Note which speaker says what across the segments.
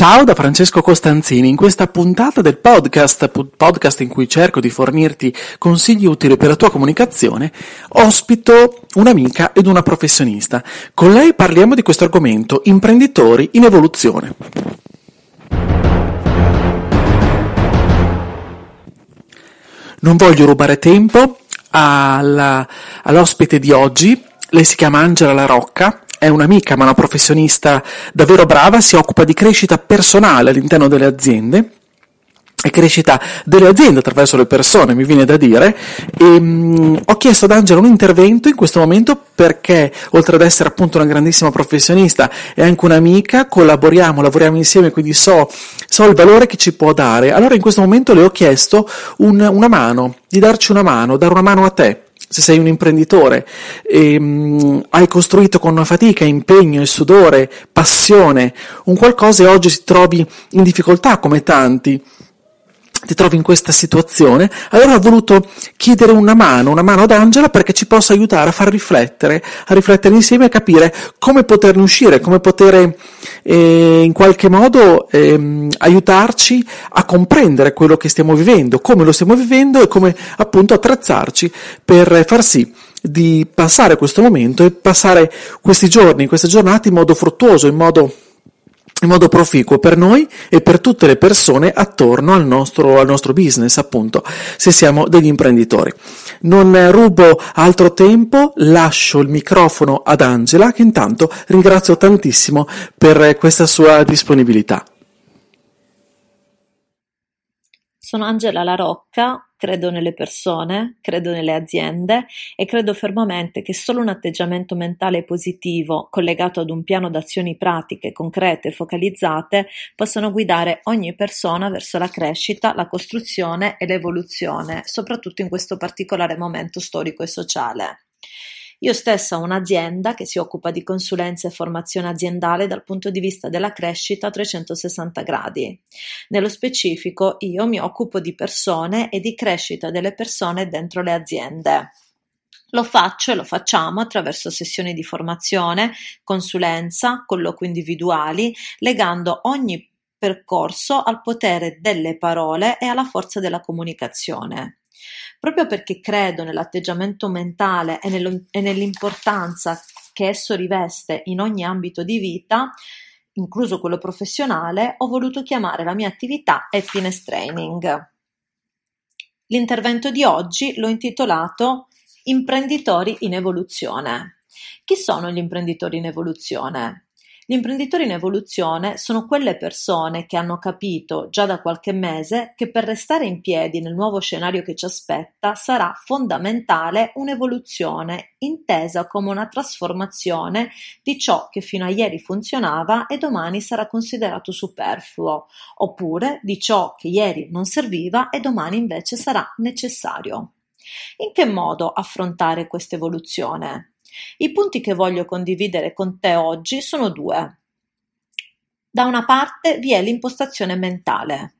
Speaker 1: Ciao da Francesco Costanzini, in questa puntata del podcast, podcast in cui cerco di fornirti consigli utili per la tua comunicazione, ospito un'amica ed una professionista. Con lei parliamo di questo argomento, imprenditori in evoluzione. Non voglio rubare tempo alla, all'ospite di oggi, lei si chiama Angela La Rocca, è un'amica ma una professionista davvero brava, si occupa di crescita personale all'interno delle aziende e crescita delle aziende attraverso le persone, mi viene da dire, e um, ho chiesto ad Angela un intervento in questo momento perché, oltre ad essere appunto una grandissima professionista, è anche un'amica, collaboriamo, lavoriamo insieme, quindi so, so il valore che ci può dare. Allora in questo momento le ho chiesto un, una mano, di darci una mano, dare una mano a te se sei un imprenditore, e, um, hai costruito con fatica, impegno e sudore, passione, un qualcosa e oggi ti trovi in difficoltà come tanti, ti trovi in questa situazione, allora ho voluto chiedere una mano, una mano ad Angela perché ci possa aiutare a far riflettere, a riflettere insieme e capire come poterne uscire, come poter eh, in qualche modo eh, aiutarci a comprendere quello che stiamo vivendo, come lo stiamo vivendo e come appunto attrezzarci per far sì di passare questo momento e passare questi giorni, queste giornate in modo fruttuoso, in modo in modo proficuo per noi e per tutte le persone attorno al nostro, al nostro business, appunto, se siamo degli imprenditori. Non rubo altro tempo, lascio il microfono ad Angela, che intanto ringrazio tantissimo per questa sua disponibilità.
Speaker 2: Sono Angela La Rocca, credo nelle persone, credo nelle aziende e credo fermamente che solo un atteggiamento mentale positivo, collegato ad un piano d'azioni pratiche, concrete e focalizzate, possono guidare ogni persona verso la crescita, la costruzione e l'evoluzione, soprattutto in questo particolare momento storico e sociale. Io stessa ho un'azienda che si occupa di consulenza e formazione aziendale dal punto di vista della crescita a 360 gradi. Nello specifico io mi occupo di persone e di crescita delle persone dentro le aziende. Lo faccio e lo facciamo attraverso sessioni di formazione, consulenza, colloqui individuali, legando ogni percorso al potere delle parole e alla forza della comunicazione. Proprio perché credo nell'atteggiamento mentale e, e nell'importanza che esso riveste in ogni ambito di vita, incluso quello professionale, ho voluto chiamare la mia attività Happiness Training. L'intervento di oggi l'ho intitolato Imprenditori in evoluzione. Chi sono gli imprenditori in evoluzione? Gli imprenditori in evoluzione sono quelle persone che hanno capito già da qualche mese che per restare in piedi nel nuovo scenario che ci aspetta sarà fondamentale un'evoluzione intesa come una trasformazione di ciò che fino a ieri funzionava e domani sarà considerato superfluo, oppure di ciò che ieri non serviva e domani invece sarà necessario. In che modo affrontare questa evoluzione? I punti che voglio condividere con te oggi sono due. Da una parte vi è l'impostazione mentale.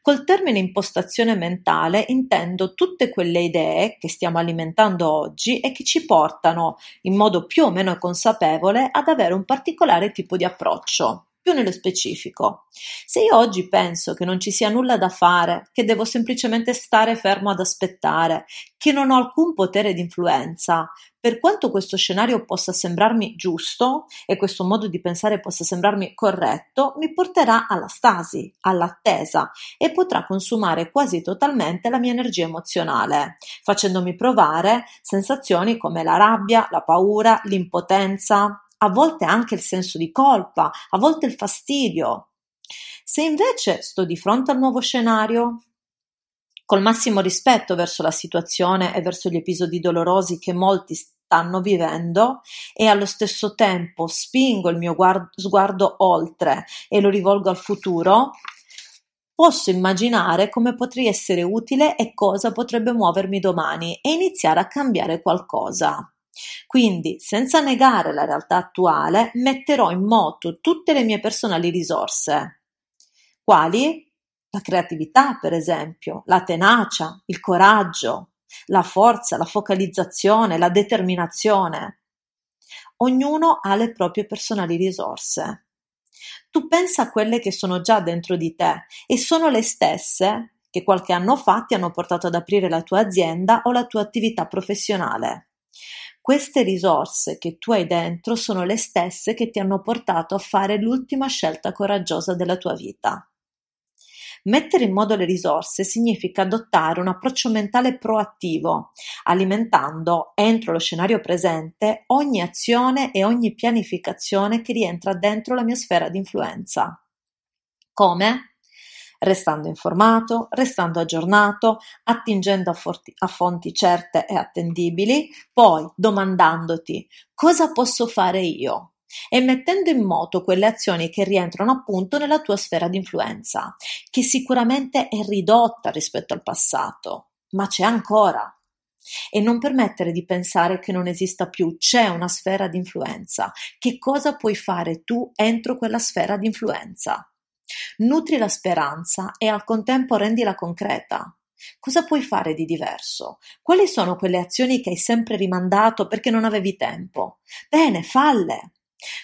Speaker 2: Col termine impostazione mentale intendo tutte quelle idee che stiamo alimentando oggi e che ci portano, in modo più o meno consapevole, ad avere un particolare tipo di approccio. Più nello specifico, se io oggi penso che non ci sia nulla da fare, che devo semplicemente stare fermo ad aspettare, che non ho alcun potere di influenza, per quanto questo scenario possa sembrarmi giusto e questo modo di pensare possa sembrarmi corretto, mi porterà alla stasi, all'attesa e potrà consumare quasi totalmente la mia energia emozionale, facendomi provare sensazioni come la rabbia, la paura, l'impotenza, a volte anche il senso di colpa, a volte il fastidio. Se invece sto di fronte al nuovo scenario, col massimo rispetto verso la situazione e verso gli episodi dolorosi che molti stanno vivendo e allo stesso tempo spingo il mio guard- sguardo oltre e lo rivolgo al futuro, posso immaginare come potrei essere utile e cosa potrebbe muovermi domani e iniziare a cambiare qualcosa. Quindi, senza negare la realtà attuale, metterò in moto tutte le mie personali risorse. Quali? La creatività, per esempio, la tenacia, il coraggio, la forza, la focalizzazione, la determinazione. Ognuno ha le proprie personali risorse. Tu pensa a quelle che sono già dentro di te e sono le stesse che qualche anno fa ti hanno portato ad aprire la tua azienda o la tua attività professionale. Queste risorse che tu hai dentro sono le stesse che ti hanno portato a fare l'ultima scelta coraggiosa della tua vita. Mettere in modo le risorse significa adottare un approccio mentale proattivo, alimentando, entro lo scenario presente, ogni azione e ogni pianificazione che rientra dentro la mia sfera di influenza. Come? Restando informato, restando aggiornato, attingendo a, forti, a, fonti certe e attendibili, poi domandandoti cosa posso fare io e mettendo in moto quelle azioni che rientrano appunto nella tua sfera di influenza, che sicuramente è ridotta rispetto al passato, ma c'è ancora. E non permettere di pensare che non esista più, c'è una sfera di influenza. Che cosa puoi fare tu entro quella sfera di influenza? Nutri la speranza e al contempo rendila concreta. Cosa puoi fare di diverso? Quali sono quelle azioni che hai sempre rimandato perché non avevi tempo? Bene, falle.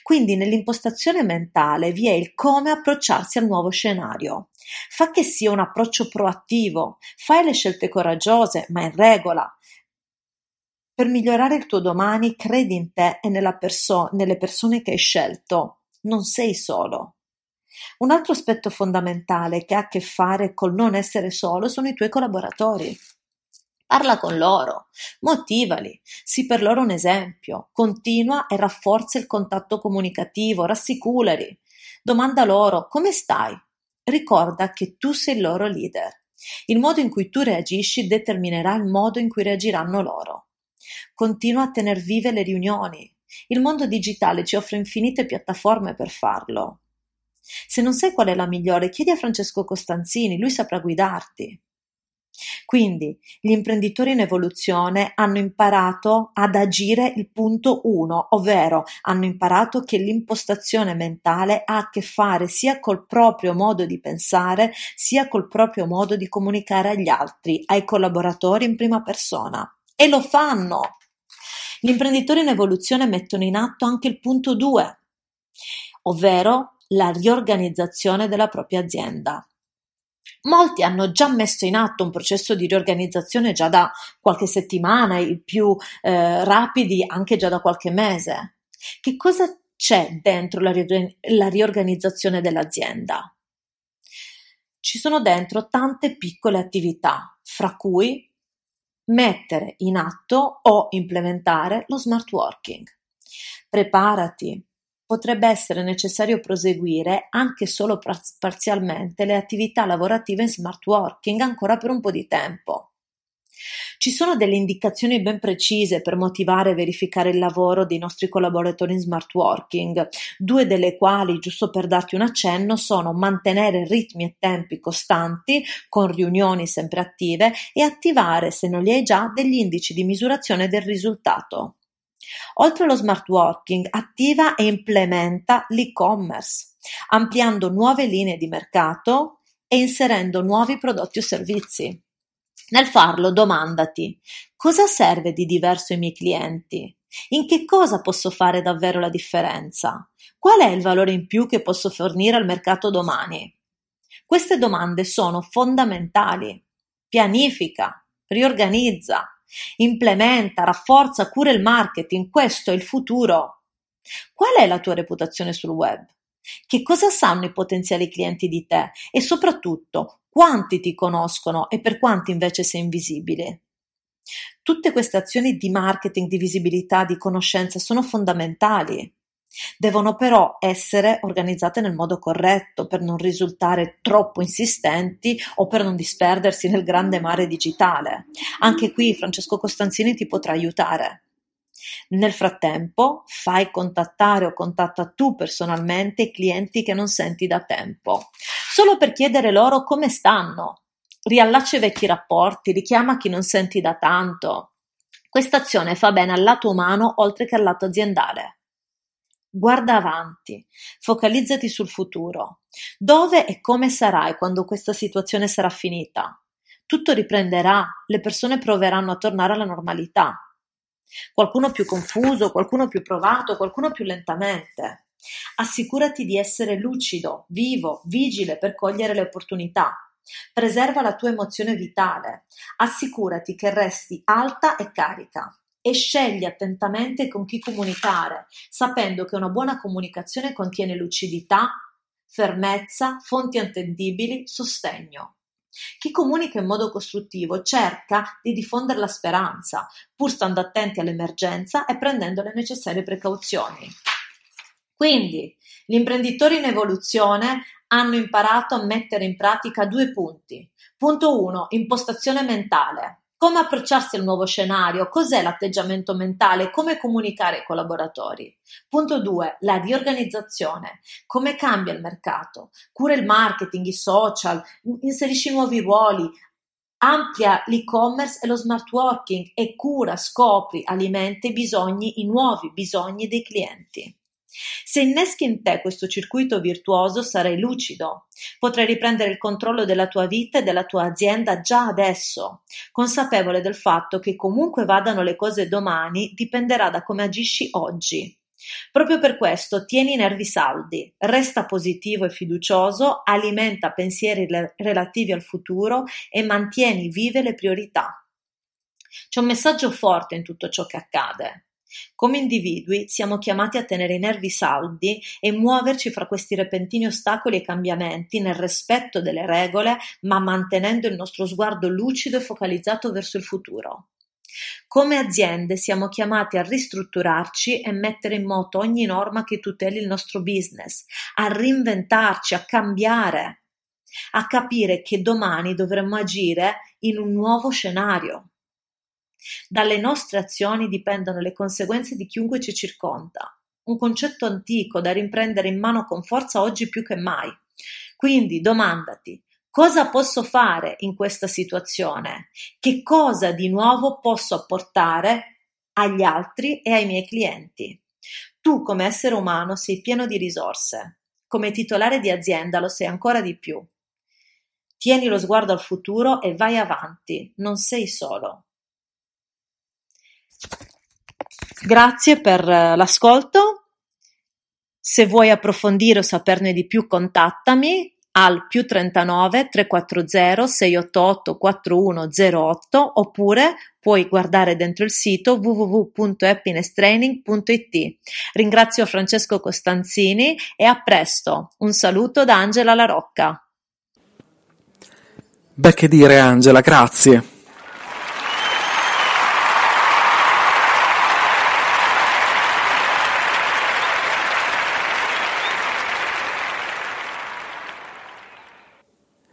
Speaker 2: Quindi nell'impostazione mentale vi è il come approcciarsi al nuovo scenario. Fa che sia un approccio proattivo, fai le scelte coraggiose, ma in regola. Per migliorare il tuo domani, credi in te e perso- nelle persone che hai scelto. Non sei solo. Un altro aspetto fondamentale che ha a che fare col non essere solo sono i tuoi collaboratori. Parla con loro, motivali, sii per loro un esempio, continua e rafforza il contatto comunicativo, rassicurali, domanda loro come stai? Ricorda che tu sei il loro leader. Il modo in cui tu reagisci determinerà il modo in cui reagiranno loro. Continua a tener vive le riunioni. Il mondo digitale ci offre infinite piattaforme per farlo. Se non sai qual è la migliore, chiedi a Francesco Costanzini, lui saprà guidarti. Quindi gli imprenditori in evoluzione hanno imparato ad agire il punto 1, ovvero hanno imparato che l'impostazione mentale ha a che fare sia col proprio modo di pensare, sia col proprio modo di comunicare agli altri, ai collaboratori in prima persona. E lo fanno! Gli imprenditori in evoluzione mettono in atto anche il punto 2, ovvero la riorganizzazione della propria azienda. Molti hanno già messo in atto un processo di riorganizzazione già da qualche settimana, i più eh, rapidi anche già da qualche mese. Che cosa c'è dentro la, ri- la riorganizzazione dell'azienda? Ci sono dentro tante piccole attività, fra cui mettere in atto o implementare lo smart working. Preparati, potrebbe essere necessario proseguire, anche solo parzialmente, le attività lavorative in smart working ancora per un po' di tempo. Ci sono delle indicazioni ben precise per motivare e verificare il lavoro dei nostri collaboratori in smart working, due delle quali, giusto per darti un accenno, sono mantenere ritmi e tempi costanti, con riunioni sempre attive, e attivare, se non li hai già, degli indici di misurazione del risultato. Oltre allo smart working, attiva e implementa l'e-commerce, ampliando nuove linee di mercato e inserendo nuovi prodotti o servizi. Nel farlo domandati cosa serve di diverso ai miei clienti? In che cosa posso fare davvero la differenza? Qual è il valore in più che posso fornire al mercato domani? Queste domande sono fondamentali. Pianifica, riorganizza, Implementa, rafforza, cura il marketing, questo è il futuro. Qual è la tua reputazione sul web? Che cosa sanno i potenziali clienti di te e soprattutto quanti ti conoscono e per quanti invece sei invisibile? Tutte queste azioni di marketing, di visibilità, di conoscenza sono fondamentali. Devono però essere organizzate nel modo corretto per non risultare troppo insistenti o per non disperdersi nel grande mare digitale. Anche qui Francesco Costanzini ti potrà aiutare. Nel frattempo, fai contattare o contatta tu personalmente i clienti che non senti da tempo. solo per chiedere loro come stanno. Riallaccia i vecchi rapporti, richiama chi non senti da tanto. Questa azione fa bene al lato umano oltre che al lato aziendale. Guarda avanti, focalizzati sul futuro. Dove e come sarai quando questa situazione sarà finita? Tutto riprenderà, le persone proveranno a tornare alla normalità. Qualcuno più confuso, qualcuno più provato, qualcuno più lentamente. Assicurati di essere lucido, vivo, vigile per cogliere le opportunità. Preserva la tua emozione vitale. Assicurati che resti alta e carica e scegli attentamente con chi comunicare, sapendo che una buona comunicazione contiene lucidità, fermezza, fonti attendibili, sostegno. Chi comunica in modo costruttivo cerca di diffondere la speranza, pur stando attenti all'emergenza e prendendo le necessarie precauzioni. Quindi, gli imprenditori in evoluzione hanno imparato a mettere in pratica due punti. Punto 1. Impostazione mentale. Come approcciarsi al nuovo scenario? Cos'è l'atteggiamento mentale? Come comunicare ai collaboratori? Punto 2. La riorganizzazione. Come cambia il mercato? Cura il marketing, i social, inserisci nuovi ruoli, amplia l'e-commerce e lo smart working e cura, scopri, alimenta i bisogni, i nuovi bisogni dei clienti. Se inneschi in te questo circuito virtuoso sarai lucido, potrai riprendere il controllo della tua vita e della tua azienda già adesso, consapevole del fatto che comunque vadano le cose domani dipenderà da come agisci oggi. Proprio per questo tieni i nervi saldi, resta positivo e fiducioso, alimenta pensieri relativi al futuro e mantieni vive le priorità. C'è un messaggio forte in tutto ciò che accade. Come individui siamo chiamati a tenere i nervi saldi e muoverci fra questi repentini ostacoli e cambiamenti nel rispetto delle regole, ma mantenendo il nostro sguardo lucido e focalizzato verso il futuro. Come aziende siamo chiamati a ristrutturarci e mettere in moto ogni norma che tuteli il nostro business, a reinventarci, a cambiare, a capire che domani dovremmo agire in un nuovo scenario. Dalle nostre azioni dipendono le conseguenze di chiunque ci circonda, un concetto antico da riprendere in mano con forza oggi più che mai. Quindi domandati cosa posso fare in questa situazione? Che cosa di nuovo posso apportare agli altri e ai miei clienti? Tu come essere umano sei pieno di risorse, come titolare di azienda lo sei ancora di più. Tieni lo sguardo al futuro e vai avanti, non sei solo. Grazie per eh, l'ascolto. Se vuoi approfondire o saperne di più, contattami al più 39 340 688 4108 oppure puoi guardare dentro il sito www.happinesstraining.it. Ringrazio Francesco Costanzini e a presto. Un saluto da Angela La Rocca.
Speaker 1: Beh, che dire Angela, grazie.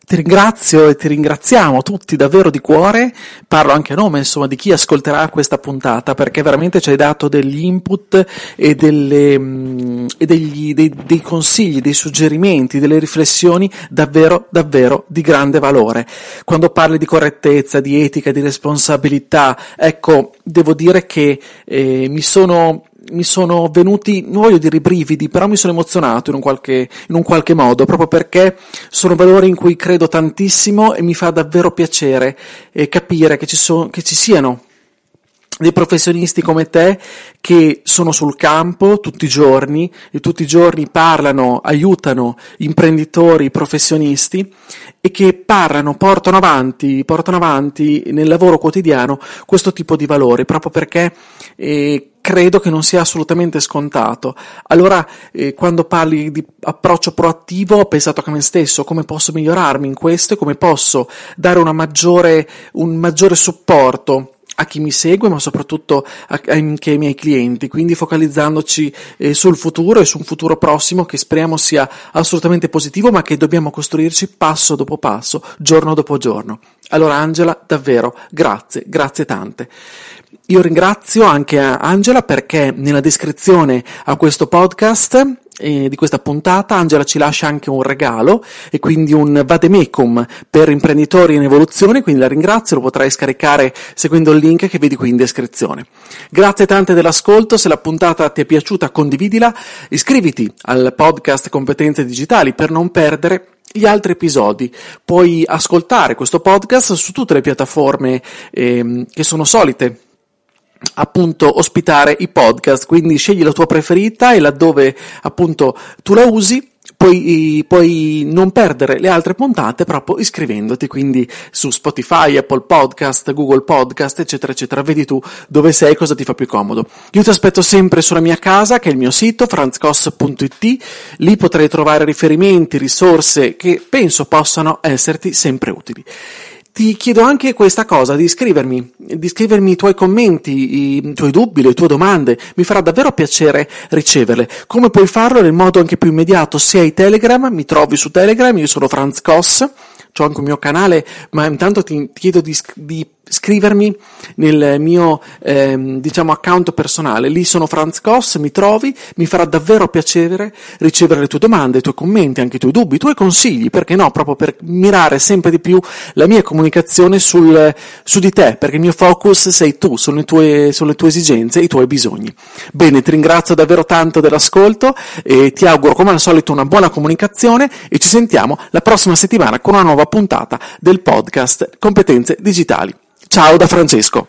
Speaker 1: Ti ringrazio e ti ringraziamo tutti davvero di cuore, parlo anche a nome insomma di chi ascolterà questa puntata perché veramente ci hai dato degli input e, delle, mm, e degli, dei, dei, consigli, dei suggerimenti, delle riflessioni davvero davvero di grande valore. Quando parli di correttezza, di etica, di responsabilità, ecco, devo dire che eh, mi sono mi sono venuti, non voglio dire i brividi, però mi sono emozionato in un, qualche, in un qualche modo, proprio perché sono valori in cui credo tantissimo e mi fa davvero piacere eh, capire che ci, so, che ci siano dei professionisti come te che sono sul campo tutti i giorni e tutti i giorni parlano, aiutano imprenditori, professionisti e che parlano, portano avanti, portano avanti nel lavoro quotidiano questo tipo di valori, proprio perché eh, credo che non sia assolutamente scontato. Allora, eh, quando parli di approccio proattivo, ho pensato a me stesso, come posso migliorarmi in questo e come posso dare maggiore, un maggiore supporto a chi mi segue, ma soprattutto anche ai miei clienti, quindi focalizzandoci eh, sul futuro e su un futuro prossimo che speriamo sia assolutamente positivo, ma che dobbiamo costruirci passo dopo passo, giorno dopo giorno. Allora Angela, davvero, grazie, grazie tante. Io ringrazio anche Angela perché nella descrizione a questo podcast eh, di questa puntata Angela ci lascia anche un regalo e quindi un vademecum per imprenditori in evoluzione, quindi la ringrazio, lo potrai scaricare seguendo il link che vedi qui in descrizione. Grazie tante dell'ascolto, se la puntata ti è piaciuta condividila, iscriviti al podcast Competenze Digitali per non perdere gli altri episodi. Puoi ascoltare questo podcast su tutte le piattaforme eh, che sono solite appunto ospitare i podcast, quindi scegli la tua preferita e laddove appunto tu la usi puoi, puoi, non perdere le altre puntate proprio iscrivendoti quindi su Spotify, Apple Podcast, Google Podcast, eccetera, eccetera. Vedi tu dove sei, cosa ti fa più comodo. Io ti aspetto sempre sulla mia casa, che è il mio sito, franzcos.it. Lì potrai trovare riferimenti, risorse che penso possano esserti sempre utili. Ti chiedo anche questa cosa, di scrivermi, di scrivermi i tuoi commenti, i tuoi dubbi, le tue domande, mi farà davvero piacere riceverle. Come puoi farlo nel modo anche più immediato? Se hai Telegram, mi trovi su Telegram, io sono Franz Koss, ho anche un mio canale, ma intanto ti chiedo di, di scrivermi nel mio ehm, diciamo account personale. Lì sono Franz Koss mi trovi mi farà davvero piacere ricevere le tue domande i tuoi commenti anche i tuoi dubbi i tuoi consigli perché no proprio per mirare sempre di più la mia comunicazione sul, su di te perché il mio focus sei tu sulle tue, sulle tue esigenze i tuoi bisogni. Bene ti ringrazio davvero tanto dell'ascolto e ti auguro come al solito una buona comunicazione e ci sentiamo la prossima settimana con una nuova puntata del podcast competenze digitali Ciao da Francesco.